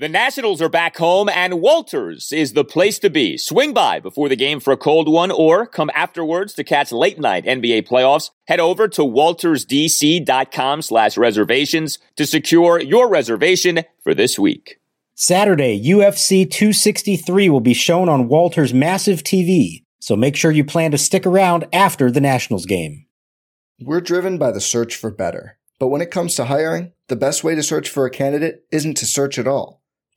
The Nationals are back home, and Walters is the place to be. Swing by before the game for a cold one, or come afterwards to catch late night NBA playoffs. Head over to waltersdc.com slash reservations to secure your reservation for this week. Saturday, UFC 263 will be shown on Walters' massive TV, so make sure you plan to stick around after the Nationals game. We're driven by the search for better, but when it comes to hiring, the best way to search for a candidate isn't to search at all.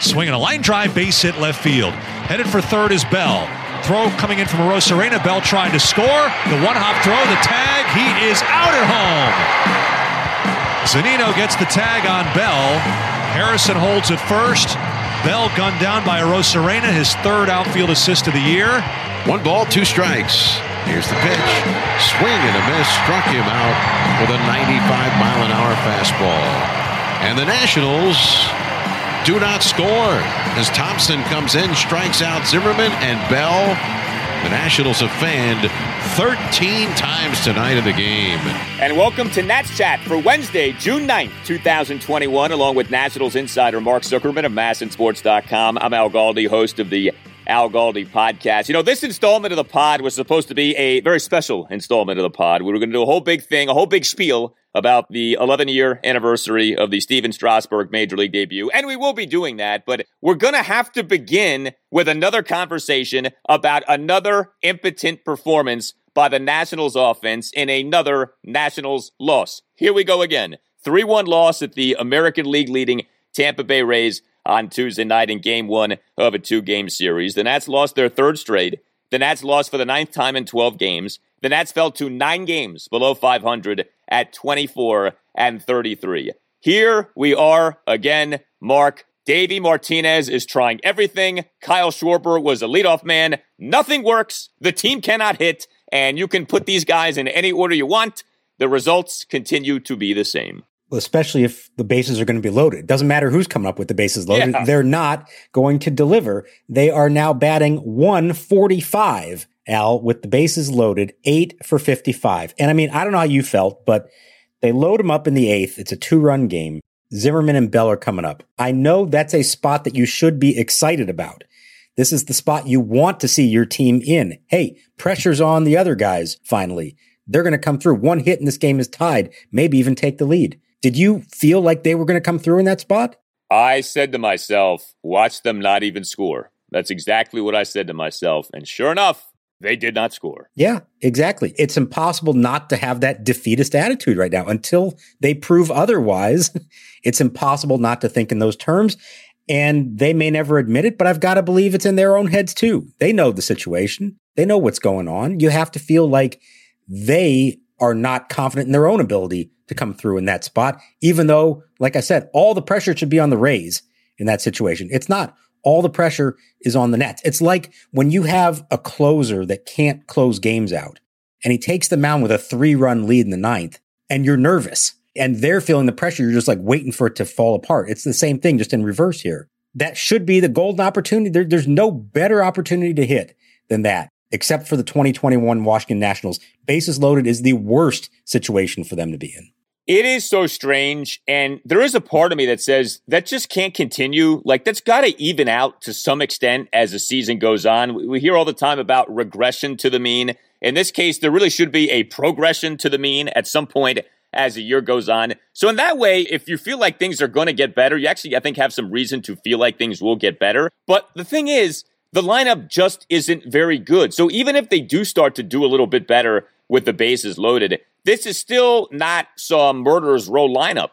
Swinging a line drive, base hit left field. Headed for third is Bell. Throw coming in from Arozarena. Bell trying to score. The one hop throw, the tag. He is out at home. Zunino gets the tag on Bell. Harrison holds it first. Bell gunned down by Arozarena, his third outfield assist of the year. One ball, two strikes. Here's the pitch. Swing and a miss. Struck him out with a 95 mile an hour fastball. And the Nationals do not score as Thompson comes in, strikes out Zimmerman and Bell. The Nationals have fanned 13 times tonight in the game. And welcome to Nats Chat for Wednesday, June 9th, 2021, along with Nationals insider Mark Zuckerman of MASNsports.com. I'm Al Galdi, host of the Al Galdi podcast. You know, this installment of the pod was supposed to be a very special installment of the pod. We were going to do a whole big thing, a whole big spiel about the 11 year anniversary of the Stephen Strasburg Major League debut. And we will be doing that, but we're going to have to begin with another conversation about another impotent performance by the Nationals offense in another Nationals loss. Here we go again. 3 1 loss at the American League leading Tampa Bay Rays on Tuesday night in game one of a two game series. The Nats lost their third straight. The Nats lost for the ninth time in 12 games. The Nats fell to nine games below 500 at 24 and 33. Here we are again, Mark. Davey Martinez is trying everything. Kyle Schwarber was a leadoff man. Nothing works. The team cannot hit, and you can put these guys in any order you want. The results continue to be the same especially if the bases are going to be loaded. It doesn't matter who's coming up with the bases loaded. Yeah. They're not going to deliver. They are now batting 145, Al, with the bases loaded, eight for 55. And I mean, I don't know how you felt, but they load them up in the eighth. It's a two run game. Zimmerman and Bell are coming up. I know that's a spot that you should be excited about. This is the spot you want to see your team in. Hey, pressure's on the other guys finally. They're going to come through. One hit and this game is tied, maybe even take the lead. Did you feel like they were going to come through in that spot? I said to myself, watch them not even score. That's exactly what I said to myself. And sure enough, they did not score. Yeah, exactly. It's impossible not to have that defeatist attitude right now until they prove otherwise. It's impossible not to think in those terms. And they may never admit it, but I've got to believe it's in their own heads too. They know the situation, they know what's going on. You have to feel like they are not confident in their own ability to come through in that spot, even though, like I said, all the pressure should be on the Rays in that situation. It's not. All the pressure is on the Nats. It's like when you have a closer that can't close games out and he takes the mound with a three run lead in the ninth and you're nervous and they're feeling the pressure. You're just like waiting for it to fall apart. It's the same thing, just in reverse here. That should be the golden opportunity. There, there's no better opportunity to hit than that except for the 2021 Washington Nationals. Bases loaded is the worst situation for them to be in. It is so strange. And there is a part of me that says that just can't continue. Like, that's got to even out to some extent as the season goes on. We hear all the time about regression to the mean. In this case, there really should be a progression to the mean at some point as the year goes on. So, in that way, if you feel like things are going to get better, you actually, I think, have some reason to feel like things will get better. But the thing is, the lineup just isn't very good. So even if they do start to do a little bit better with the bases loaded, this is still not some murderer's row lineup.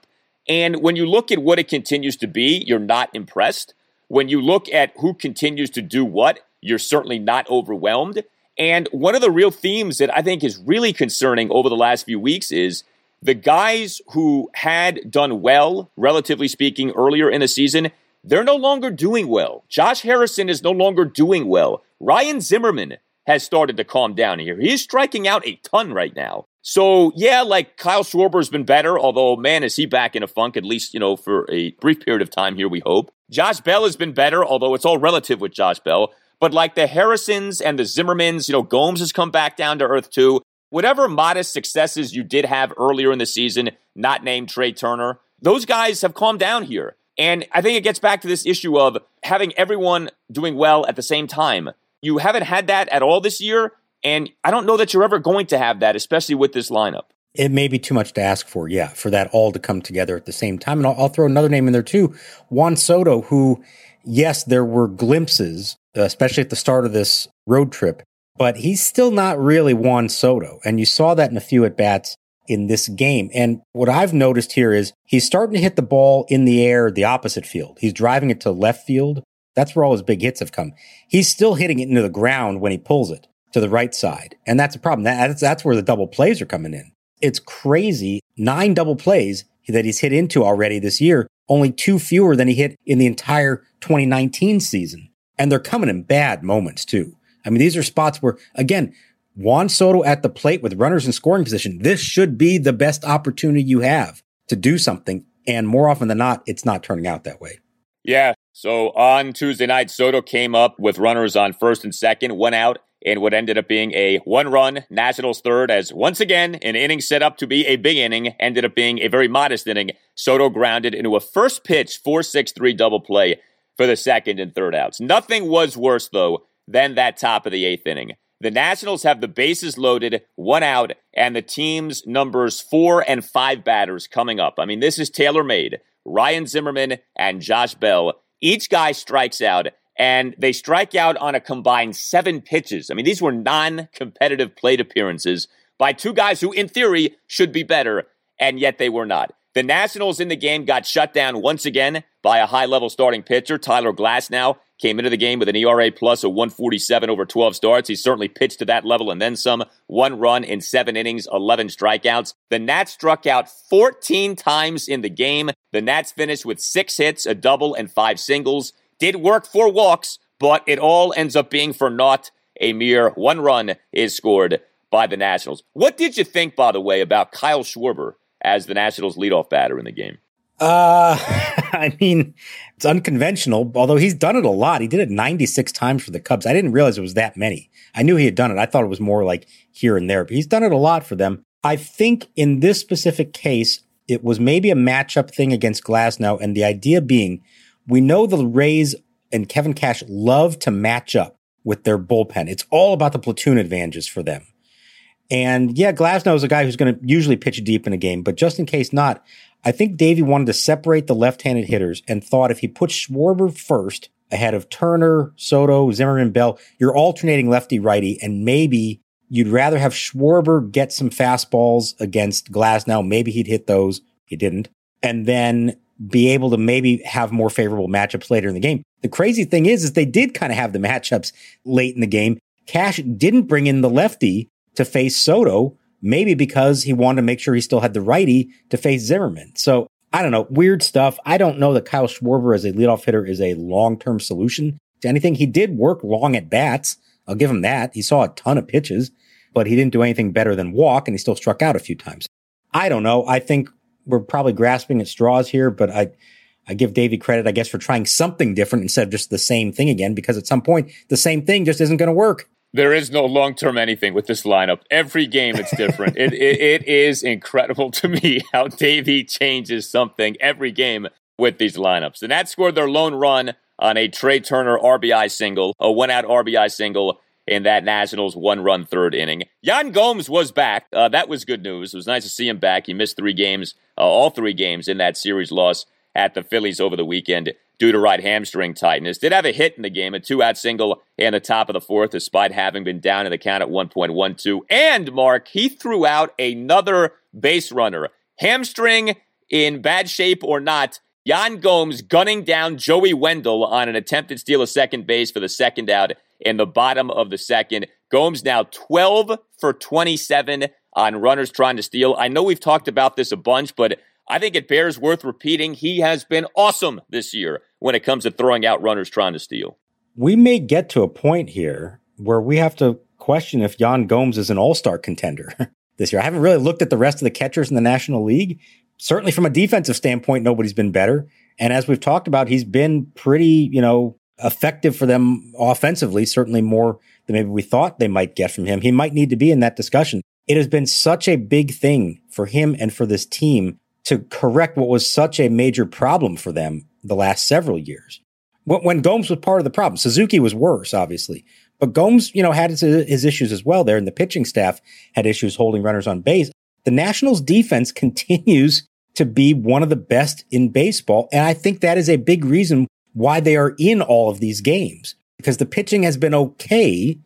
And when you look at what it continues to be, you're not impressed. When you look at who continues to do what, you're certainly not overwhelmed. And one of the real themes that I think is really concerning over the last few weeks is the guys who had done well, relatively speaking, earlier in the season, they're no longer doing well. Josh Harrison is no longer doing well. Ryan Zimmerman has started to calm down here. He's striking out a ton right now. So, yeah, like Kyle Schwarber's been better, although, man, is he back in a funk, at least, you know, for a brief period of time here, we hope. Josh Bell has been better, although it's all relative with Josh Bell. But like the Harrisons and the Zimmermans, you know, Gomes has come back down to earth too. Whatever modest successes you did have earlier in the season, not named Trea Turner, those guys have calmed down here. And I think it gets back to this issue of having everyone doing well at the same time. You haven't had that at all this year. And I don't know that you're ever going to have that, especially with this lineup. It may be too much to ask for, yeah, for that all to come together at the same time. And I'll, I'll throw another name in there too Juan Soto, who, yes, there were glimpses, especially at the start of this road trip, but he's still not really Juan Soto. And you saw that in a few at bats in this game. And what I've noticed here is he's starting to hit the ball in the air, the opposite field. He's driving it to left field. That's where all his big hits have come. He's still hitting it into the ground when he pulls it to the right side. And that's a problem. That's, that's where the double plays are coming in. It's crazy. Nine double plays that he's hit into already this year, only two fewer than he hit in the entire 2019 season. And they're coming in bad moments too. I mean, these are spots where, again, Juan Soto at the plate with runners in scoring position. This should be the best opportunity you have to do something. And more often than not, it's not turning out that way. Yeah. So on Tuesday night, Soto came up with runners on first and second, one out, in what ended up being a one run Nationals third, as once again, an inning set up to be a big inning ended up being a very modest inning. Soto grounded into a first pitch 4 6 3 double play for the second and third outs. Nothing was worse, though, than that top of the eighth inning. The Nationals have the bases loaded, one out, and the team's numbers four and five batters coming up. I mean, this is tailor made. Ryan Zimmerman and Josh Bell. Each guy strikes out, and they strike out on a combined seven pitches. I mean, these were non competitive plate appearances by two guys who, in theory, should be better, and yet they were not. The Nationals in the game got shut down once again by a high level starting pitcher, Tyler Glasnow. Came into the game with an ERA plus of 147 over 12 starts. He certainly pitched to that level and then some. One run in seven innings, 11 strikeouts. The Nats struck out 14 times in the game. The Nats finished with six hits, a double, and five singles. Did work for walks, but it all ends up being for naught. A mere one run is scored by the Nationals. What did you think, by the way, about Kyle Schwarber as the Nationals' leadoff batter in the game? Uh, I mean, it's unconventional, although he's done it a lot. He did it 96 times for the Cubs. I didn't realize it was that many. I knew he had done it. I thought it was more like here and there, but he's done it a lot for them. I think in this specific case, it was maybe a matchup thing against Glasnow. And the idea being, we know the Rays and Kevin Cash love to match up with their bullpen. It's all about the platoon advantages for them. And yeah, Glasnow is a guy who's going to usually pitch deep in a game, but just in case not, I think Davey wanted to separate the left-handed hitters and thought if he put Schwarber first ahead of Turner, Soto, Zimmerman, Bell, you're alternating lefty righty, and maybe you'd rather have Schwarber get some fastballs against Glasnow. Maybe he'd hit those. He didn't. And then be able to maybe have more favorable matchups later in the game. The crazy thing is, is they did kind of have the matchups late in the game. Cash didn't bring in the lefty to face Soto, maybe because he wanted to make sure he still had the righty to face Zimmerman. So I don't know, weird stuff. I don't know that Kyle Schwarber as a leadoff hitter is a long term solution to anything. He did work long at bats. I'll give him that. He saw a ton of pitches, but he didn't do anything better than walk, and he still struck out a few times. I don't know. I think we're probably grasping at straws here, but I. I give Davey credit, I guess, for trying something different instead of just the same thing again, because at some point, the same thing just isn't going to work. There is no long term anything with this lineup. Every game it's different. it, it, it is incredible to me how Davey changes something every game with these lineups. The Nats scored their lone run on a Trea Turner RBI single, a one out RBI single in that Nationals one run third inning. Yan Gomes was back. Uh, that was good news. It was nice to see him back. He missed three games, uh, all three games in that series loss at the Phillies over the weekend. Due to right hamstring tightness. Did have a hit in the game, a two out single in the top of the fourth, despite having been down in the count at 1.12. And Mark, he threw out another base runner. Hamstring in bad shape or not, Yan Gomes gunning down Joey Wendle on an attempted steal of second base for the second out in the bottom of the second. Gomes now 12 for 27 on runners trying to steal. I know we've talked about this a bunch, but I think it bears worth repeating. He has been awesome this year when it comes to throwing out runners trying to steal. We may get to a point here where we have to question if Yan Gomes is an all star contender this year. I haven't really looked at the rest of the catchers in the National League. Certainly from a defensive standpoint, nobody's been better. And as we've talked about, he's been pretty, you know, effective for them offensively, certainly more than maybe we thought they might get from him. He might need to be in that discussion. It has been such a big thing for him and for this team to correct what was such a major problem for them the last several years. When Gomes was part of the problem, Suzuki was worse, obviously, but Gomes, you know, had his, his issues as well there, and the pitching staff had issues holding runners on base. The Nationals defense continues to be one of the best in baseball. And I think that is a big reason why they are in all of these games because the pitching has been okay,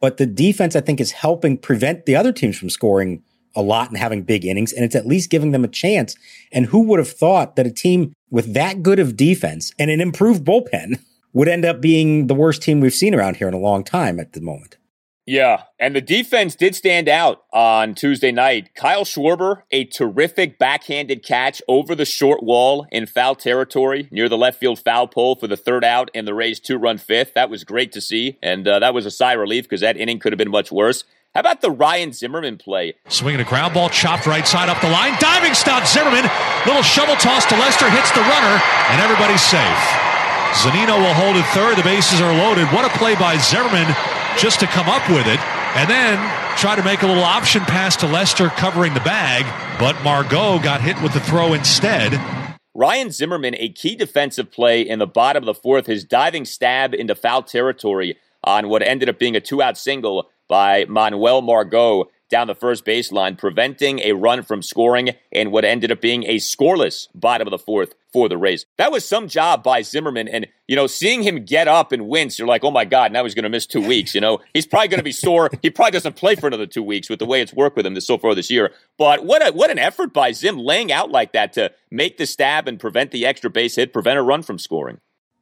but the defense, I think, is helping prevent the other teams from scoring a lot and having big innings. And it's at least giving them a chance. And who would have thought that a team with that good of defense and an improved bullpen would end up being the worst team we've seen around here in a long time at the moment? Yeah, and the defense did stand out on Tuesday night. Kyle Schwarber, a terrific backhanded catch over the short wall in foul territory near the left field foul pole for the third out and the Rays two run fifth. That was great to see, and uh, that was a sigh of relief because that inning could have been much worse. How about the Ryan Zimmerman play? Swinging a ground ball, chopped right side up the line, diving stop Zimmerman, little shovel toss to Lester, hits the runner, and everybody's safe. Zunino will hold it third. The bases are loaded. What a play by Zimmerman just to come up with it and then try to make a little option pass to Lester covering the bag, but Margot got hit with the throw instead. Ryan Zimmerman, a key defensive play in the bottom of the fourth, his diving stab into foul territory on what ended up being a two out single by Manuel Margot down the first baseline, preventing a run from scoring in what ended up being a scoreless bottom of the fourth for the Rays. That was some job by Zimmerman. And, you know, seeing him get up and wince, you're like, oh my God, now he's going to miss two weeks. You know, he's probably going to be sore. he probably doesn't play for another two weeks with the way it's worked with him this, so far this year. But what a, what an effort by Zim laying out like that to make the stab and prevent the extra base hit, prevent a run from scoring.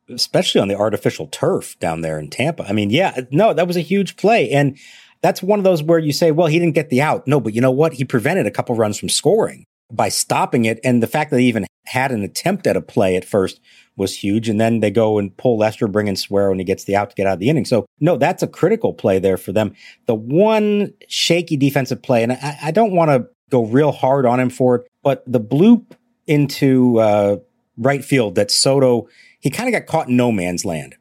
Especially on the artificial turf down there in Tampa. I mean, yeah, no, that was a huge play. And, that's one of those where you say, well, he didn't get the out. No, but you know what? He prevented a couple runs from scoring by stopping it. And the fact that he even had an attempt at a play at first was huge. And then they go and pull Lester, bring in Suero and he gets the out to get out of the inning. So, no, that's a critical play there for them. The one shaky defensive play, and I, I don't want to go real hard on him for it, but the bloop into uh, right field that Soto, he kind of got caught in no man's land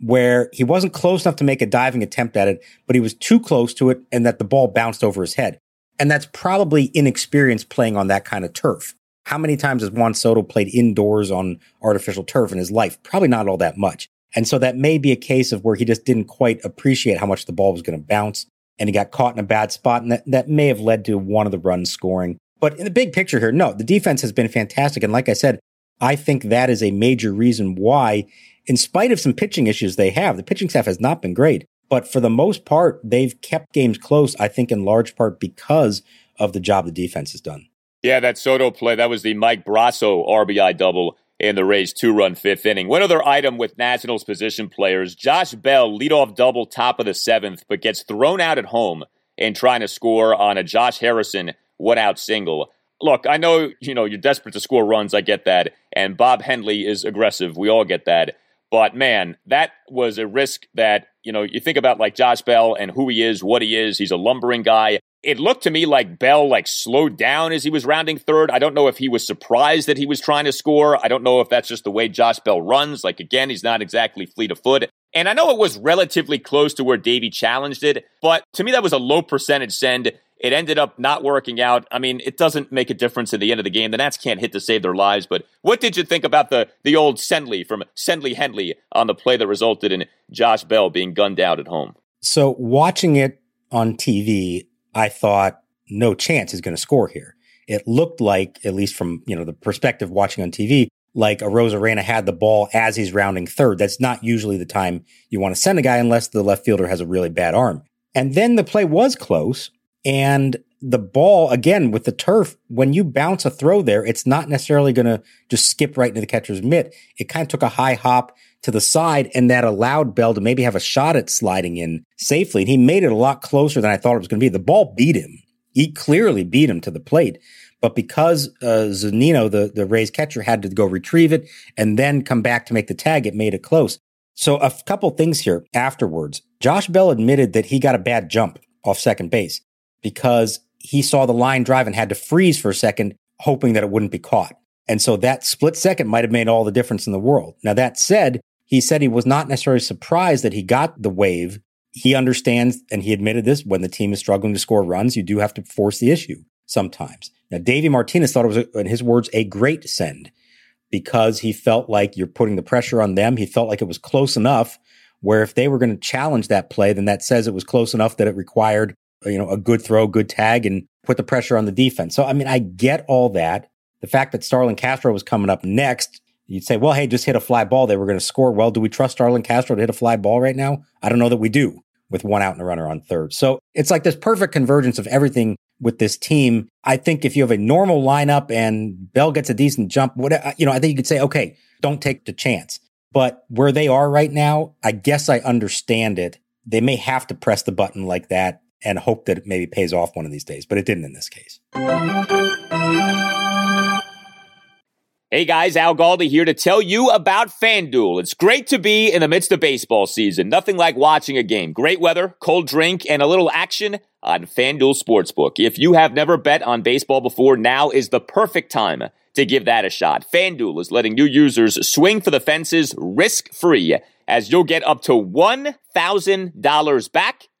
where he wasn't close enough to make a diving attempt at it, but he was too close to it and that the ball bounced over his head. And that's probably inexperience playing on that kind of turf. How many times has Juan Soto played indoors on artificial turf in his life? Probably not all that much. And so that may be a case of where he just didn't quite appreciate how much the ball was going to bounce and he got caught in a bad spot. And that, that may have led to one of the runs scoring. But in the big picture here, no, the defense has been fantastic. And like I said, I think that is a major reason why in spite of some pitching issues they have, the pitching staff has not been great. But for the most part, they've kept games close, I think, in large part because of the job the defense has done. Yeah, that Soto play, that was the Mike Brosseau RBI double in the Rays' two run fifth inning. One other item with Nationals position players Josh Bell, leadoff double, top of the seventh, but gets thrown out at home in trying to score on a Josh Harrison one out single. Look, I know, you know, you're desperate to score runs. I get that. And Bob Henley is aggressive. We all get that. But man, that was a risk that, you know, you think about like Josh Bell and who he is, what he is. He's a lumbering guy. It looked to me like Bell like slowed down as he was rounding third. I don't know if he was surprised that he was trying to score. I don't know if that's just the way Josh Bell runs. Like again, he's not exactly fleet of foot. And I know it was relatively close to where Davey challenged it, but to me that was a low percentage send. It ended up not working out. I mean, it doesn't make a difference at the end of the game. The Nats can't hit to save their lives. But what did you think about the the old Sendley from Sendley Henley on the play that resulted in Josh Bell being gunned out at home? So watching it on TV, I thought no chance he's going to score here. It looked like, at least from you know the perspective watching on TV, like a Arozarena had the ball as he's rounding third. That's not usually the time you want to send a guy unless the left fielder has a really bad arm. And then the play was close. And the ball, again, with the turf, when you bounce a throw there, it's not necessarily going to just skip right into the catcher's mitt. It kind of took a high hop to the side, and that allowed Bell to maybe have a shot at sliding in safely. And he made it a lot closer than I thought it was going to be. The ball beat him. He clearly beat him to the plate. But because uh, Zunino, the, the Rays catcher, had to go retrieve it and then come back to make the tag, it made it close. So a couple things here afterwards. Josh Bell admitted that he got a bad jump off second base because he saw the line drive and had to freeze for a second, hoping that it wouldn't be caught. And so that split second might have made all the difference in the world. Now, that said, he said he was not necessarily surprised that he got the wave. He understands, and he admitted this when the team is struggling to score runs, you do have to force the issue sometimes. Now, Davey Martinez thought it was, in his words, a great send because he felt like you're putting the pressure on them. He felt like it was close enough where if they were going to challenge that play, then that says it was close enough that it required, you know, a good throw, good tag and put the pressure on the defense. So, I mean, I get all that. The fact that Starlin Castro was coming up next, you'd say, well, hey, just hit a fly ball. They were going to score. Well, do we trust Starlin Castro to hit a fly ball right now? I don't know that we do with one out and a runner on third. So it's like this perfect convergence of everything with this team. I think if you have a normal lineup and Bell gets a decent jump, what uh, you know, I think you could say, okay, don't take the chance. But where they are right now, I guess I understand it. They may have to press the button like that and hope that it maybe pays off one of these days, but it didn't in this case. Hey guys, Al Galdi here to tell you about FanDuel. It's great to be in the midst of baseball season. Nothing like watching a game. Great weather, cold drink, and a little action on FanDuel Sportsbook. If you have never bet on baseball before, now is the perfect time to give that a shot. FanDuel is letting new users swing for the fences risk free as you'll get up to $1,000 back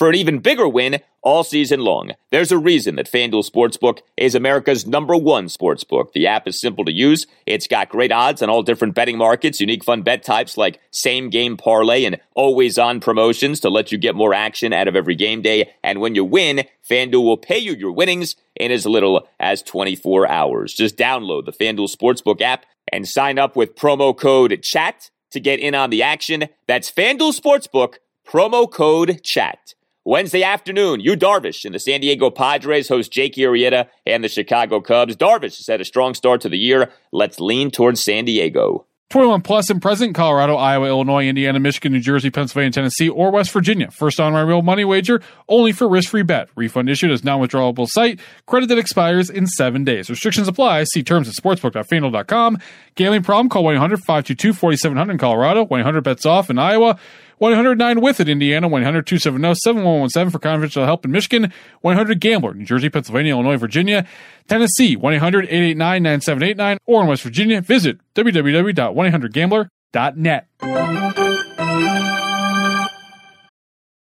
for an even bigger win all season long. There's a reason that FanDuel Sportsbook is America's number one sportsbook. The app is simple to use. It's got great odds on all different betting markets, unique fun bet types like same game parlay and always on promotions to let you get more action out of every game day. And when you win, FanDuel will pay you your winnings in as little as 24 hours. Just download the FanDuel Sportsbook app and sign up with promo code CHAT to get in on the action. That's FanDuel Sportsbook, promo code CHAT. Wednesday afternoon, Yu Darvish and the San Diego Padres host Jake Arrieta and the Chicago Cubs. Darvish has had a strong start to the year. Let's lean towards San Diego. 21 plus and present Colorado, Iowa, Illinois, Indiana, Michigan, New Jersey, Pennsylvania, Tennessee, or West Virginia. First on my real money wager, only for risk-free bet. Refund issued as non-withdrawable site. Credit that expires in seven days. Restrictions apply. See terms at sportsbook.fanduel.com. Gambling problem? Call 1-800-522-4700 in Colorado. 1-800-BETS OFF in Iowa. 109 with it, Indiana, 100 270 7117 for confidential help in Michigan, 100 Gambler, New Jersey, Pennsylvania, Illinois, Virginia, Tennessee, 1 800 889 9789, or in West Virginia, visit www.1800gambler.net.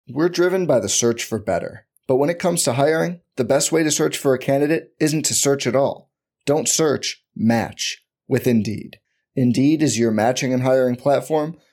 We're driven by the search for better. But when it comes to hiring, the best way to search for a candidate isn't to search at all. Don't search, match with Indeed. Indeed is your matching and hiring platform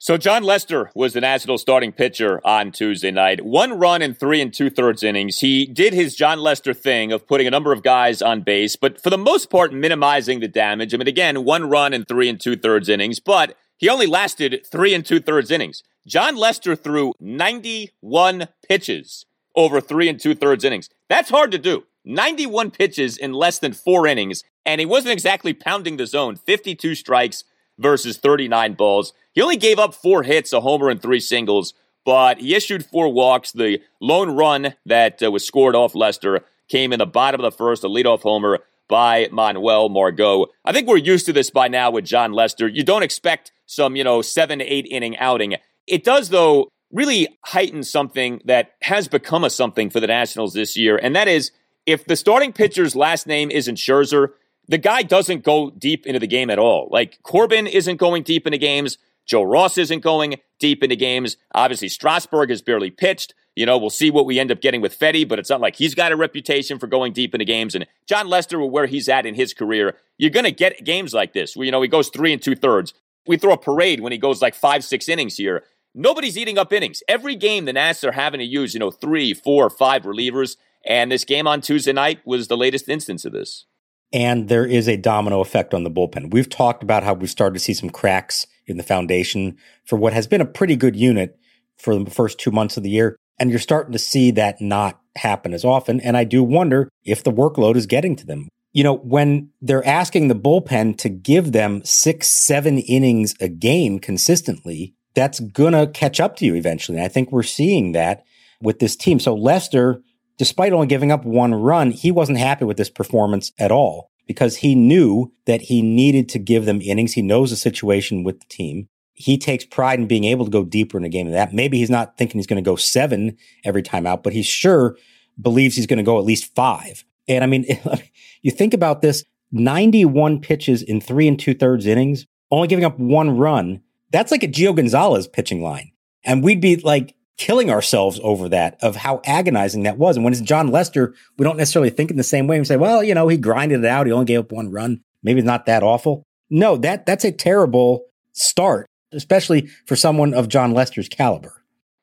So Jon Lester was the National starting pitcher on Tuesday night. One run in three and two thirds innings. He did his Jon Lester thing of putting a number of guys on base, but for the most part, minimizing the damage. I mean, again, one run in three and two thirds innings, but he only lasted three and two thirds innings. Jon Lester threw 91 pitches over three and two thirds innings. That's hard to do. 91 pitches in less than four innings, and he wasn't exactly pounding the zone. 52 strikes versus 39 balls. He only gave up four hits, a homer, and three singles, but he issued four walks. The lone run that uh, was scored off Lester came in the bottom of the first, a leadoff homer by Manuel Margot. I think we're used to this by now with Jon Lester. You don't expect some, you know, seven, eight inning outing. It does, though, really heighten something that has become a something for the Nationals this year, and that is if the starting pitcher's last name isn't Scherzer, the guy doesn't go deep into the game at all. Like Corbin isn't going deep into games. Joe Ross isn't going deep into games. Obviously, Strasburg has barely pitched. You know, we'll see what we end up getting with Fedde, but it's not like he's got a reputation for going deep into games. And Jon Lester, where he's at in his career, you're going to get games like this where, you know, he goes three and two thirds. We throw a parade when he goes like five, six innings here. Nobody's eating up innings. Every game, the Nats are having to use, you know, three, four, five relievers. And this game on Tuesday night was the latest instance of this. And there is a domino effect on the bullpen. We've talked about how we've started to see some cracks in the foundation for what has been a pretty good unit for the first two months of the year. And you're starting to see that not happen as often. And I do wonder if the workload is getting to them. You know, when they're asking the bullpen to give them six, seven innings a game consistently, that's going to catch up to you eventually. And I think we're seeing that with this team. So Lester, despite only giving up one run, he wasn't happy with this performance at all because he knew that he needed to give them innings. He knows the situation with the team. He takes pride in being able to go deeper in a game than that. Maybe he's not thinking he's going to go seven every time out, but he sure believes he's going to go at least five. And I mean, you think about this 91 pitches in three and two thirds innings, only giving up one run. That's like a Gio Gonzalez pitching line. And we'd be like, killing ourselves over that of how agonizing that was. And when it's Jon Lester, we don't necessarily think in the same way. We say, well, you know, he grinded it out. He only gave up one run. Maybe it's not that awful. No, that that's a terrible start, especially for someone of Jon Lester's caliber.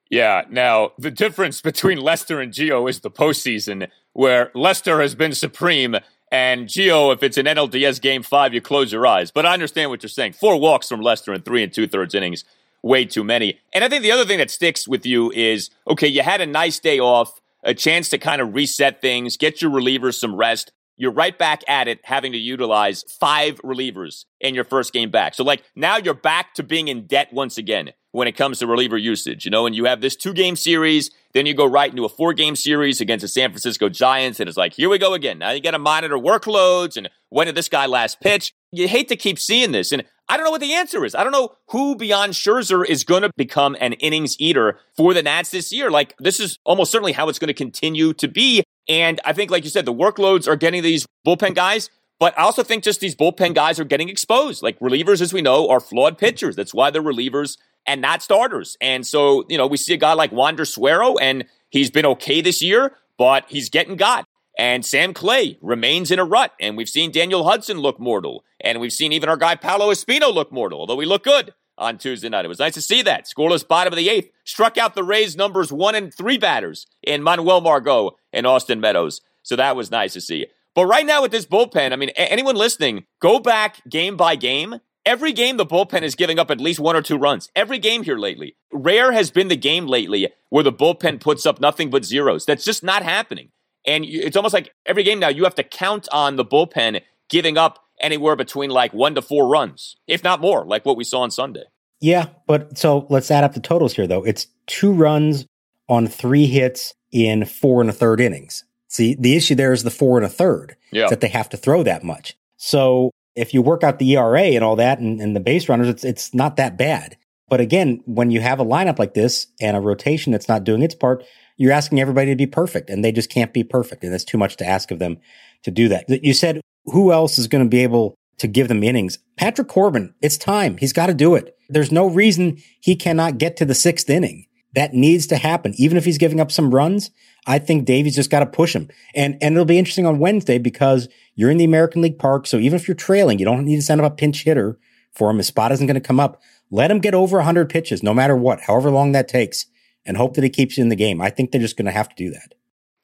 Yeah. Now, the difference between Lester and Gio is the postseason, where Lester has been supreme. And Gio, if it's an NLDS game five, you close your eyes. But I understand what you're saying. Four walks from Lester in three and two thirds innings way too many. And I think the other thing that sticks with you is okay, you had a nice day off, a chance to kind of reset things, get your relievers some rest. You're right back at it, having to utilize five relievers in your first game back. So, like, now you're back to being in debt once again when it comes to reliever usage, you know, and you have this two game series, then you go right into a four game series against the San Francisco Giants, and it's like, here we go again. Now you got to monitor workloads and when did this guy last pitch? You hate to keep seeing this. And I don't know what the answer is. I don't know who beyond Scherzer is going to become an innings eater for the Nats this year. Like, this is almost certainly how it's going to continue to be. And I think, like you said, the workloads are getting these bullpen guys. But I also think just these bullpen guys are getting exposed. Like relievers, as we know, are flawed pitchers. That's why they're relievers and not starters. And so, you know, we see a guy like Wander Suero, and he's been okay this year, but he's getting got. And Sam Clay remains in a rut. And we've seen Daniel Hudson look mortal. And we've seen even our guy Paolo Espino look mortal, although he looked good on Tuesday night. It was nice to see that. Scoreless bottom of the eighth. Struck out the Rays numbers one and three batters in Manuel Margot and Austin Meadows. So that was nice to see. But right now with this bullpen, I mean, anyone listening, go back game by game. Every game, the bullpen is giving up at least one or two runs. Every game here lately. Rare has been the game lately where the bullpen puts up nothing but zeros. That's just not happening. And it's almost like every game now you have to count on the bullpen giving up anywhere between like one to four runs, if not more, like what we saw on Sunday. Yeah, but so let's add up the totals here, though. It's two runs on three hits in four and a third innings. See, the issue there is the four and a third. Yeah. That they have to throw that much. So if you work out the ERA and all that and, and the base runners, it's it's not that bad. But again, when you have a lineup like this and a rotation that's not doing its part, you're asking everybody to be perfect and they just can't be perfect. And that's too much to ask of them to do that. You said who else is going to be able to give them innings? Patrick Corbin, it's time. He's got to do it. There's no reason he cannot get to the sixth inning. That needs to happen. Even if he's giving up some runs, I think Davey's just got to push him. And, and it'll be interesting on Wednesday because you're in the American League Park. So even if you're trailing, you don't need to send up a pinch hitter for him. His spot isn't going to come up. Let him get over 100 pitches, no matter what, however long that takes, and hope that he keeps you in the game. I think they're just going to have to do that.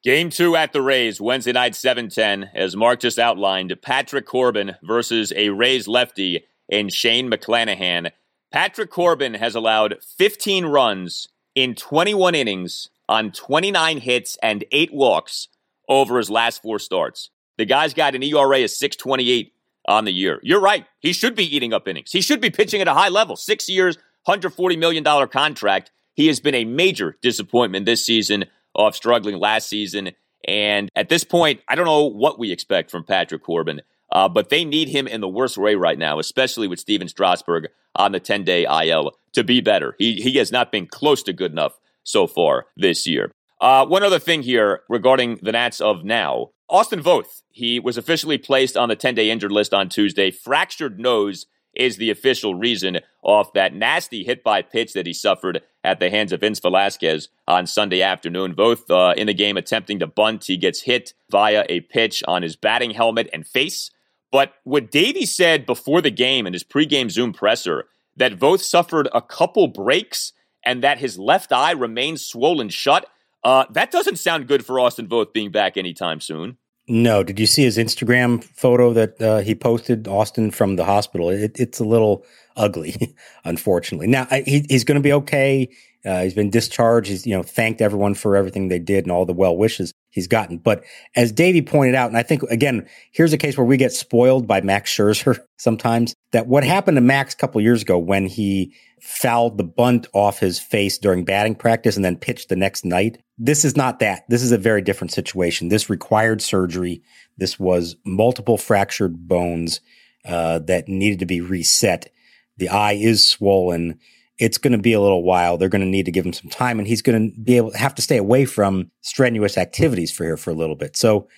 Game two at the Rays, Wednesday night, 710. As Mark just outlined, Patrick Corbin versus a Rays lefty in Shane McClanahan. Patrick Corbin has allowed 15 runs in 21 innings on 29 hits and eight walks over his last four starts. The guy's got an ERA of 628 on the year. You're right. He should be eating up innings. He should be pitching at a high level. Six years, $140 million contract. He has been a major disappointment this season off struggling last season. And at this point, I don't know what we expect from Patrick Corbin, uh, but they need him in the worst way right now, especially with Stephen Strasburg on the 10 day IL to be better. He, he has not been close to good enough so far this year. Uh, one other thing here regarding the Nats of now. Austin Voth, he was officially placed on the 10 day injured list on Tuesday. Fractured nose is the official reason off that nasty hit by pitch that he suffered at the hands of Vince Velasquez on Sunday afternoon. Voth uh, in the game attempting to bunt, he gets hit via a pitch on his batting helmet and face. But what Davey said before the game in his pregame Zoom presser that Voth suffered a couple breaks and that his left eye remains swollen shut. Uh, that doesn't sound good for Austin Voth being back anytime soon. No, did you see his Instagram photo that uh, he posted, Austin from the hospital? It, it's a little ugly, unfortunately. Now I, he, he's going to be okay. Uh, he's been discharged. He's you know thanked everyone for everything they did and all the well wishes he's gotten. But as Davey pointed out, and I think again, here's a case where we get spoiled by Max Scherzer sometimes. That what happened to Max a couple years ago when he fouled the bunt off his face during batting practice and then pitched the next night. This is not that. This is a very different situation. This required surgery. This was multiple fractured bones uh, that needed to be reset. The eye is swollen. It's going to be a little while. They're going to need to give him some time, and he's going to be able to have to stay away from strenuous activities for here for a little bit. So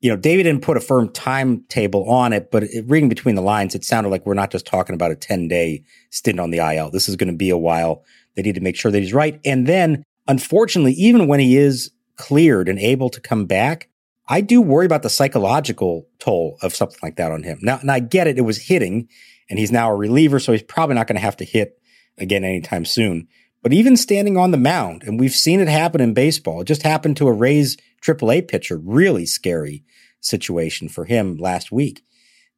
you know, David didn't put a firm timetable on it, but it, reading between the lines, it sounded like we're not just talking about a 10 day stint on the IL. This is going to be a while. They need to make sure that he's right. And then, unfortunately, even when he is cleared and able to come back, I do worry about the psychological toll of something like that on him. Now, and I get it. It was hitting and he's now a reliever. So he's probably not going to have to hit again anytime soon. But even standing on the mound, and we've seen it happen in baseball, it just happened to a Rays AAA pitcher, really scary situation for him last week.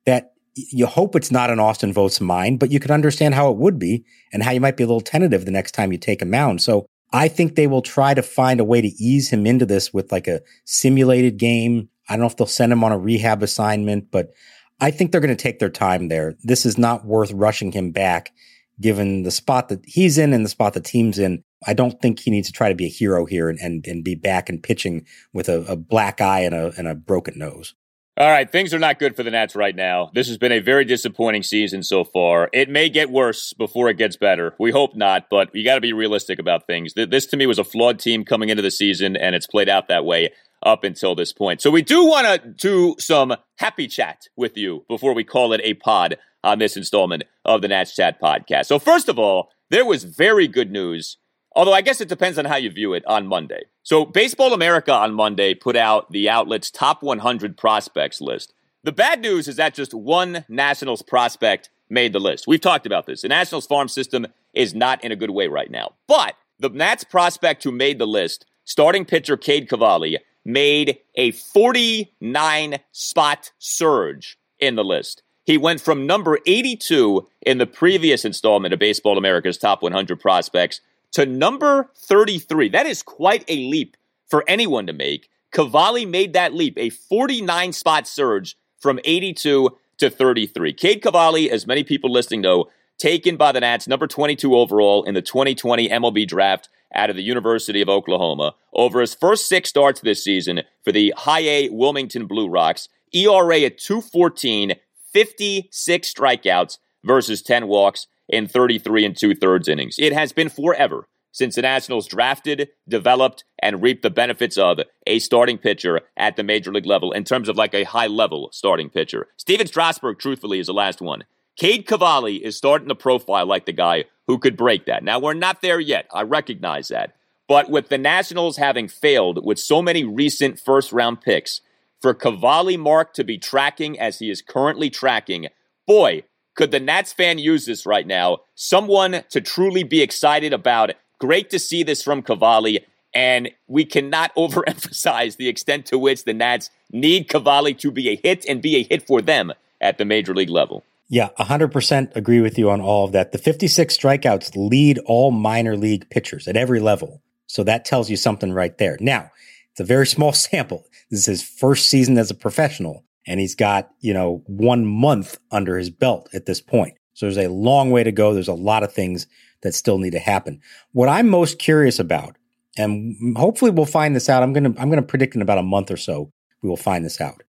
That you hope it's not an Austin Voth's mind, but you can understand how it would be and how you might be a little tentative the next time you take a mound. So I think they will try to find a way to ease him into this with like a simulated game. I don't know if they'll send him on a rehab assignment, but I think they're going to take their time there. This is not worth rushing him back given the spot that he's in and the spot the team's in. I don't think he needs to try to be a hero here and, and, and be back and pitching with a, a black eye and a, and a broken nose. All right, things are not good for the Nats right now. This has been a very disappointing season so far. It may get worse before it gets better. We hope not, but you got to be realistic about things. This to me was a flawed team coming into the season, and it's played out that way up until this point. So we do want to do some happy chat with you before we call it a pod on this installment of the Nats Chat podcast. So first of all, there was very good news Although I guess it depends on how you view it on Monday. So, Baseball America on Monday put out the outlet's top 100 prospects list. The bad news is that just one Nationals prospect made the list. We've talked about this. The Nationals farm system is not in a good way right now. But the Nats prospect who made the list, starting pitcher Cade Cavalli, made a 49 spot surge in the list. He went from number 82 in the previous installment of Baseball America's Top 100 Prospects to number 33. That is quite a leap for anyone to make. Cavalli made that leap, a 49 spot surge from 82 to 33. Cade Cavalli, as many people listening know, taken by the Nats, number 22 overall in the 2020 MLB draft out of the University of Oklahoma. Over his first six starts this season for the High A Wilmington Blue Rocks, ERA at 214, 56 strikeouts versus 10 walks in 33 and two thirds innings. It has been forever since the Nationals drafted, developed, and reaped the benefits of a starting pitcher at the major league level in terms of like a high level starting pitcher. Stephen Strasburg, truthfully, is the last one. Cade Cavalli is starting to profile like the guy who could break that. Now, we're not there yet. I recognize that. But with the Nationals having failed with so many recent first round picks, for Cavalli Mark to be tracking as he is currently tracking, boy, could the Nats fan use this right now? Someone to truly be excited about. Great to see this from Cavalli. And we cannot overemphasize the extent to which the Nats need Cavalli to be a hit and be a hit for them at the major league level. Yeah, 100% agree with you on all of that. The 56 strikeouts lead all minor league pitchers at every level. So that tells you something right there. Now, it's a very small sample. This is his first season as a professional, and he's got, you know, one month under his belt at this point. So there's a long way to go. There's a lot of things that still need to happen. What I'm most curious about, and hopefully we'll find this out. I'm gonna I'm gonna predict in about a month or so we will find this out.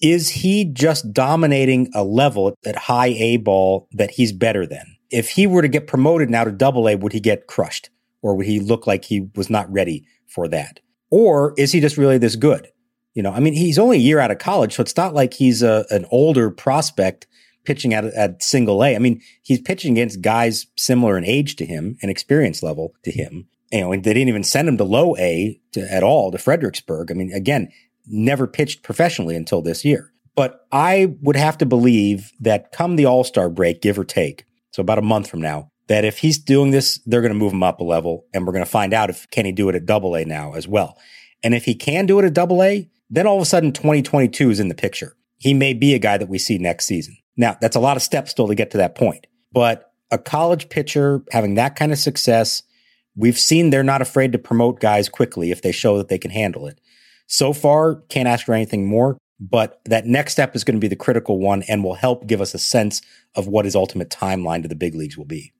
Is he just dominating a level at high A ball that he's better than? If he were to get promoted now to double A, would he get crushed? Or would he look like he was not ready for that? Or is he just really this good? You know, I mean, he's only a year out of college, so it's not like he's a, an older prospect pitching at, at single A. I mean, he's pitching against guys similar in age to him and experience level to him. You know, and they didn't even send him to low A to, at all to Fredericksburg. I mean, again, never pitched professionally until this year. But I would have to believe that come the All Star break, give or take, so about a month from now, that if he's doing this, they're going to move him up a level, and we're going to find out if can he do it at Double A now as well. And if he can do it at Double A, then all of a sudden 2022 is in the picture. He may be a guy that we see next season. Now that's a lot of steps still to get to that point, but a college pitcher having that kind of success, we've seen they're not afraid to promote guys quickly if they show that they can handle it. So far, can't ask for anything more, but that next step is going to be the critical one and will help give us a sense of what his ultimate timeline to the big leagues will be.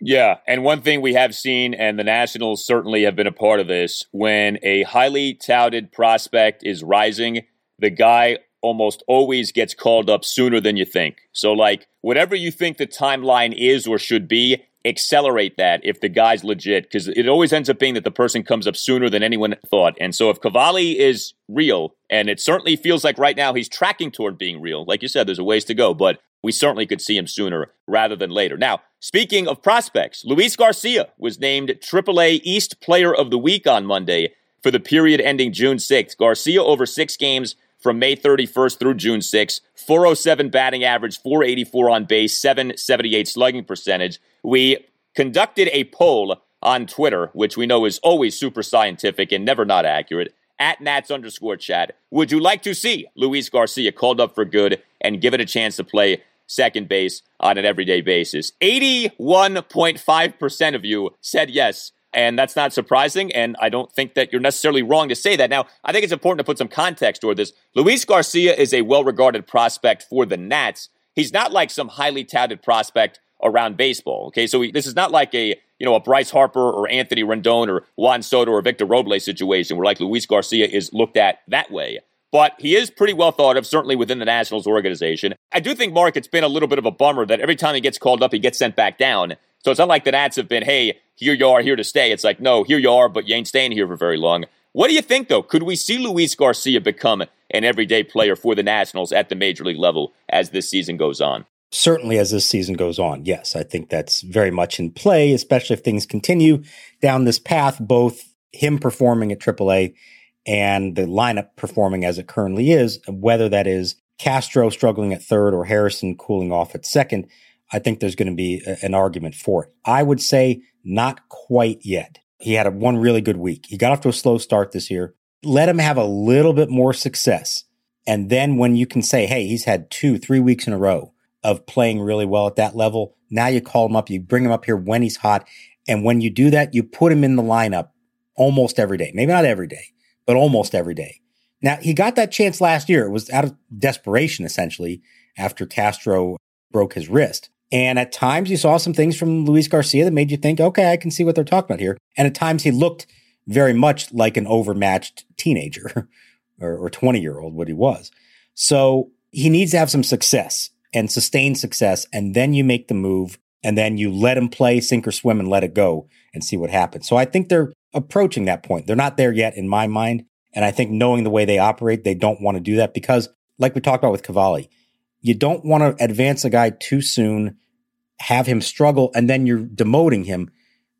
Yeah, and one thing we have seen, and the Nationals certainly have been a part of this, when a highly touted prospect is rising, the guy almost always gets called up sooner than you think. So, like, whatever you think the timeline is or should be, accelerate that if the guy's legit because it always ends up being that the person comes up sooner than anyone thought. And so if Cavalli is real, and it certainly feels like right now he's tracking toward being real, like you said, there's a ways to go, but we certainly could see him sooner rather than later. Now, speaking of prospects, Luis Garcia was named AAA East Player of the Week on Monday for the period ending June 6th. Garcia over six games from May 31st through June 6th. 407 batting average, 484 on base, 778 slugging percentage. We conducted a poll on Twitter, which we know is always super scientific and never not accurate, at Nats underscore chat. Would you like to see Luis Garcia called up for good and give it a chance to play second base on an everyday basis? 81.5% of you said yes. And that's not surprising. And I don't think that you're necessarily wrong to say that. Now, I think it's important to put some context toward this. Luis Garcia is a well regarded prospect for the Nats. He's not like some highly touted prospect around baseball. Okay. So he, this is not like a, you know, a Bryce Harper or Anthony Rendon or Juan Soto or Victor Robles situation where like Luis Garcia is looked at that way. But he is pretty well thought of, certainly within the Nationals organization. I do think, Mark, it's been a little bit of a bummer that every time he gets called up, he gets sent back down. So it's not like the Nats have been, hey, here you are, here to stay. It's like, no, here you are, but you ain't staying here for very long. What do you think, though? Could we see Luis Garcia become an everyday player for the Nationals at the major league level as this season goes on? Certainly, as this season goes on, yes, I think that's very much in play, especially if things continue down this path, both him performing at AAA and the lineup performing as it currently is, whether that is Castro struggling at third or Harrison cooling off at second. I think there's going to be a, an argument for it. I would say not quite yet. He had a one really good week. He got off to a slow start this year. Let him have a little bit more success. And then when you can say, hey, he's had two, three weeks in a row of playing really well at that level, now you call him up, you bring him up here when he's hot. And when you do that, you put him in the lineup almost every day. Maybe not every day, but almost every day. Now, he got that chance last year. It was out of desperation, essentially, after Castro broke his wrist. And at times you saw some things from Luis Garcia that made you think, okay, I can see what they're talking about here. And at times he looked very much like an overmatched teenager or 20 year old, what he was. So he needs to have some success and sustained success. And then you make the move and then you let him play, sink or swim and let it go and see what happens. So I think they're approaching that point. They're not there yet in my mind. And I think knowing the way they operate, they don't want to do that because like we talked about with Cavalli, you don't want to advance a guy too soon, have him struggle, and then you're demoting him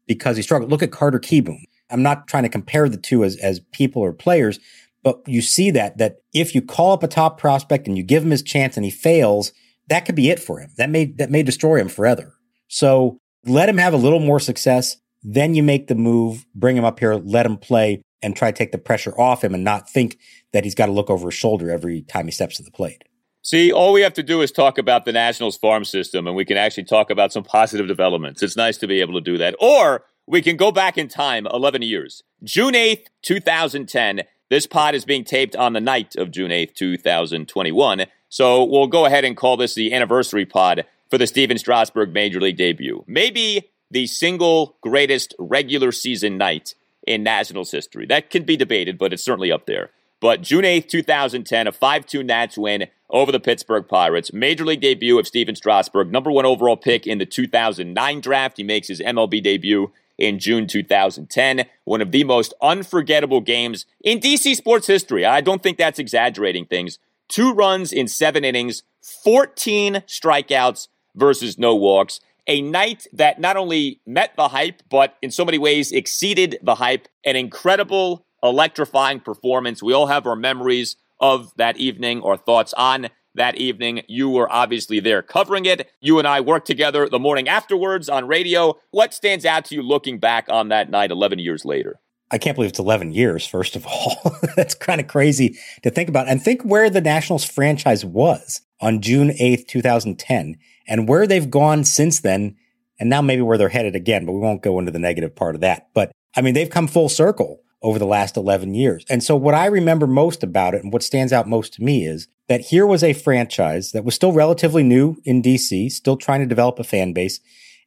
because he struggled. Look at Carter Kieboom. I'm not trying to compare the two as, as people or players, but you see that, that if you call up a top prospect and you give him his chance and he fails, that could be it for him. That may that may destroy him forever. So let him have a little more success. Then you make the move, bring him up here, let him play, and try to take the pressure off him and not think that he's got to look over his shoulder every time he steps to the plate. See, all we have to do is talk about the Nationals farm system and we can actually talk about some positive developments. It's nice to be able to do that. Or we can go back in time 11 years. June 8th, 2010. This pod is being taped on the night of June 8th, 2021. So we'll go ahead and call this the anniversary pod for the Stephen Strasburg Major League debut. Maybe the single greatest regular season night in Nationals history. That can be debated, but it's certainly up there. But June 8th, 2010, a 5 2 Nats win over the Pittsburgh Pirates. Major League debut of Stephen Strasburg, number one overall pick in the 2009 draft. He makes his MLB debut in June 2010. One of the most unforgettable games in DC sports history. I don't think that's exaggerating things. Two runs in seven innings, 14 strikeouts versus no walks. A night that not only met the hype, but in so many ways exceeded the hype. An incredible, electrifying performance. We all have our memories of that evening or thoughts on that evening. You were obviously there covering it. You and I worked together the morning afterwards on radio. What stands out to you looking back on that night 11 years later? I can't believe it's 11 years, first of all. That's kind of crazy to think about. And think where the Nationals franchise was on June 8th, 2010, and where they've gone since then, and now maybe where they're headed again, but we won't go into the negative part of that. But I mean, they've come full circle over the last 11 years. And so what I remember most about it and what stands out most to me is that here was a franchise that was still relatively new in DC, still trying to develop a fan base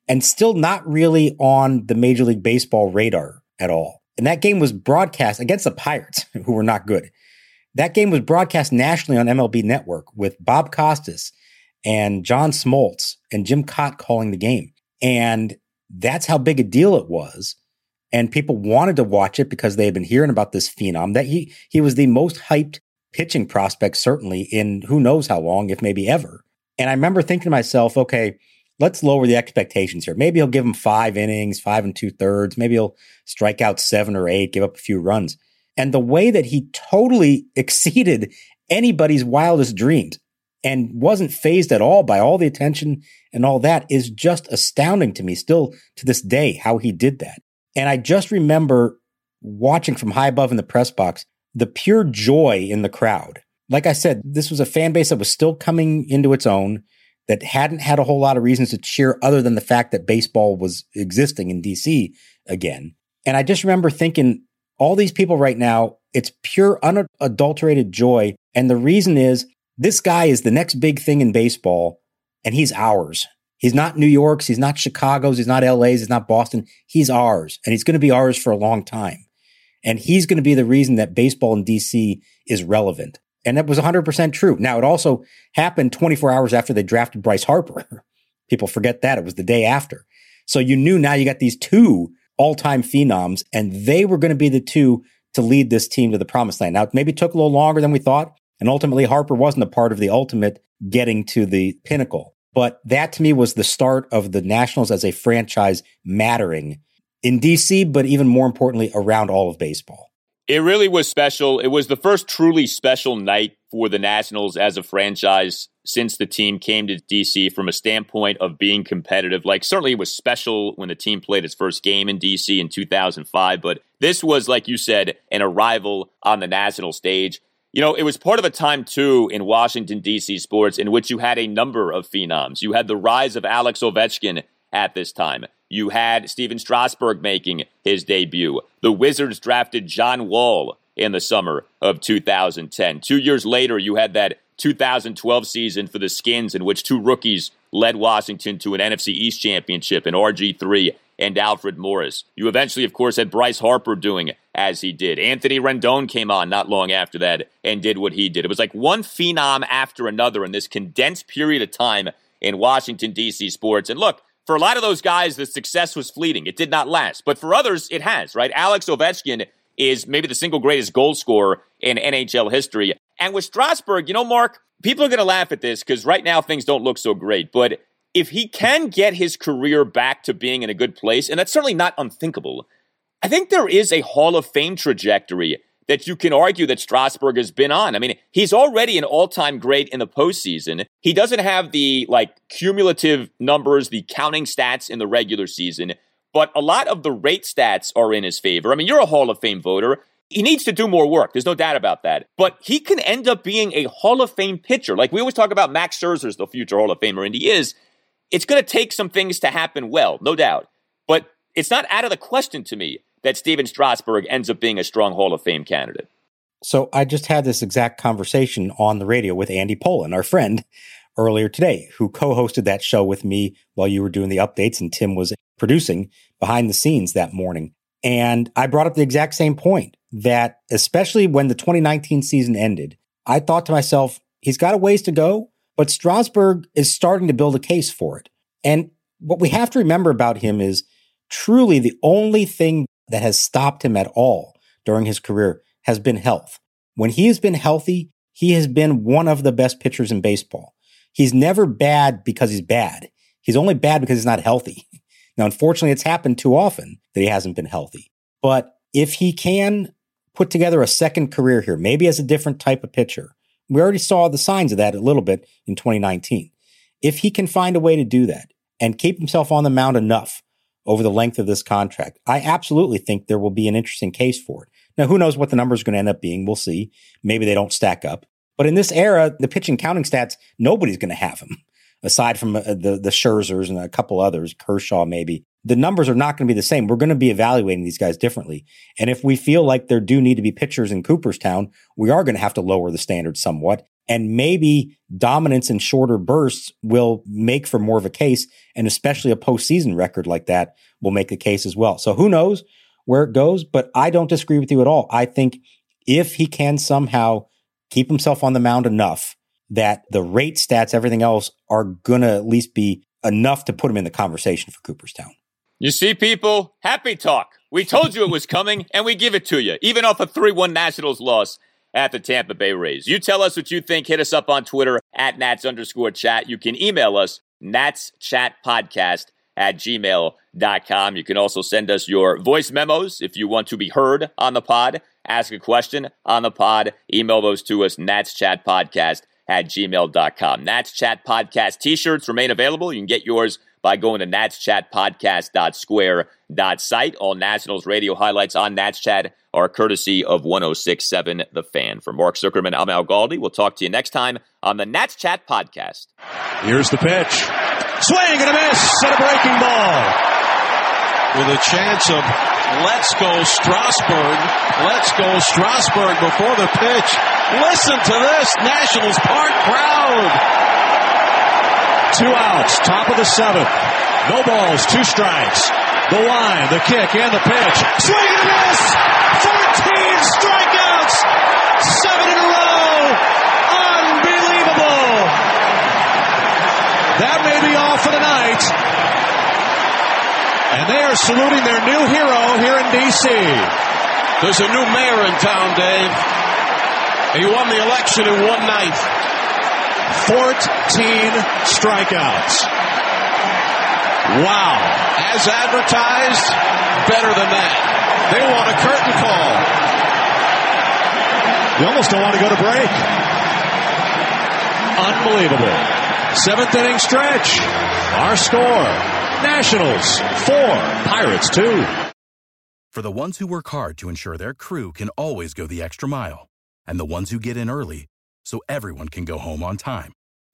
and still not really on the Major League Baseball radar at all. And that game was broadcast against the Pirates, who were not good. That game was broadcast nationally on MLB Network with Bob Costas and John Smoltz and Jim Kaat calling the game. And that's how big a deal it was. And people wanted to watch it because they had been hearing about this phenom that he, he was the most hyped pitching prospect, certainly in who knows how long, if maybe ever. And I remember thinking to myself, okay, let's lower the expectations here. Maybe he'll give him five innings, five and two thirds. Maybe he'll strike out seven or eight, give up a few runs. And the way that he totally exceeded anybody's wildest dreams and wasn't fazed at all by all the attention and all that is just astounding to me still to this day how he did that. And I just remember watching from high above in the press box the pure joy in the crowd. Like I said, this was a fan base that was still coming into its own that hadn't had a whole lot of reasons to cheer other than the fact that baseball was existing in DC again. And I just remember thinking, all these people right now, it's pure unadulterated joy. And the reason is this guy is the next big thing in baseball and he's ours. He's not New York's, he's not Chicago's, he's not LA's, he's not Boston. He's ours and he's going to be ours for a long time. And he's going to be the reason that baseball in DC is relevant. And that was 100% true. Now, it also happened 24 hours after they drafted Bryce Harper. People forget that. It was the day after. So you knew now you got these two all time phenoms, and they were going to be the two to lead this team to the promised land. Now, it maybe took a little longer than we thought. And ultimately, Harper wasn't a part of the ultimate getting to the pinnacle. But that to me was the start of the Nationals as a franchise mattering in DC, but even more importantly, around all of baseball. It really was special. It was the first truly special night for the Nationals as a franchise since the team came to DC from a standpoint of being competitive. Like, certainly it was special when the team played its first game in DC in 2005, but this was, like you said, an arrival on the national stage. You know, it was part of a time, too, in Washington, D.C. sports in which you had a number of phenoms. You had the rise of Alex Ovechkin at this time. You had Stephen Strasburg making his debut. The Wizards drafted John Wall in the summer of 2010. Two years later, you had that 2012 season for the Skins, in which two rookies led Washington to an NFC East championship in RG3 and Alfred Morris. You eventually, of course, had Bryce Harper doing as he did. Anthony Rendon came on not long after that and did what he did. It was like one phenom after another in this condensed period of time in Washington, D.C. sports. And look, for a lot of those guys, the success was fleeting. It did not last. But for others, it has, right? Alex Ovechkin is maybe the single greatest goal scorer in NHL history. And with Strasburg, you know, Mark, people are going to laugh at this because right now things don't look so great. But if he can get his career back to being in a good place, and that's certainly not unthinkable, I think there is a Hall of Fame trajectory that you can argue that Strasburg has been on. I mean, he's already an all-time great in the postseason. He doesn't have the like cumulative numbers, the counting stats in the regular season, but a lot of the rate stats are in his favor. I mean, you're a Hall of Fame voter. He needs to do more work. There's no doubt about that. But he can end up being a Hall of Fame pitcher. Like we always talk about Max Scherzer's the future Hall of Famer, and he is. It's going to take some things to happen well, no doubt. But it's not out of the question to me that Stephen Strasburg ends up being a strong Hall of Fame candidate. So I just had this exact conversation on the radio with Andy Pollin, our friend, earlier today, who co-hosted that show with me while you were doing the updates and Tim was producing behind the scenes that morning. And I brought up the exact same point that especially when the 2019 season ended, I thought to myself, he's got a ways to go, but Strasburg is starting to build a case for it. And what we have to remember about him is truly the only thing that has stopped him at all during his career has been health. When he has been healthy, he has been one of the best pitchers in baseball. He's never bad because he's bad. He's only bad because he's not healthy. Now, unfortunately, it's happened too often that he hasn't been healthy. But if he can put together a second career here, maybe as a different type of pitcher, we already saw the signs of that a little bit in 2019. If he can find a way to do that and keep himself on the mound enough over the length of this contract. I absolutely think there will be an interesting case for it. Now, who knows what the number is going to end up being? We'll see. Maybe they don't stack up. But in this era, the pitching counting stats, nobody's going to have them aside from uh, the the Scherzers and a couple others, Kershaw maybe. The numbers are not going to be the same. We're going to be evaluating these guys differently. And if we feel like there do need to be pitchers in Cooperstown, we are going to have to lower the standards somewhat. And maybe dominance in shorter bursts will make for more of a case. And especially a postseason record like that will make the case as well. So who knows where it goes? But I don't disagree with you at all. I think if he can somehow keep himself on the mound enough that the rate stats, everything else are going to at least be enough to put him in the conversation for Cooperstown. You see, people, happy talk. We told you it was coming, and we give it to you, even off a 3 1 Nationals loss at the Tampa Bay Rays. You tell us what you think. Hit us up on Twitter at Nats underscore chat. You can email us, Nats Chat Podcast at gmail.com. You can also send us your voice memos if you want to be heard on the pod, ask a question on the pod, email those to us, Nats Chat Podcast at gmail.com. Nats Chat Podcast t shirts remain available. You can get yours by going to natschatpodcast.square.site. All Nationals radio highlights on Nats Chat are courtesy of 1067 The Fan. For Mark Zuckerman, I'm Al Galdi. We'll talk to you next time on the Nats Chat Podcast. Here's the pitch. Swing and a miss and a breaking ball. With a chance of let's go Strasburg. Let's go Strasburg before the pitch. Listen to this Nationals Park crowd. Two outs, top of the seventh. No balls, two strikes. The line, the kick, and the pitch. Swing and a miss! 14 strikeouts! Seven in a row! Unbelievable! That may be all for the night. And they are saluting their new hero here in D.C. There's a new mayor in town, Dave. He won the election in one night. 14 strikeouts. Wow. As advertised, better than that. They want a curtain call. You almost don't want to go to break. Unbelievable. Seventh inning stretch. Our score. Nationals, four. Pirates, two. For the ones who work hard to ensure their crew can always go the extra mile and the ones who get in early so everyone can go home on time.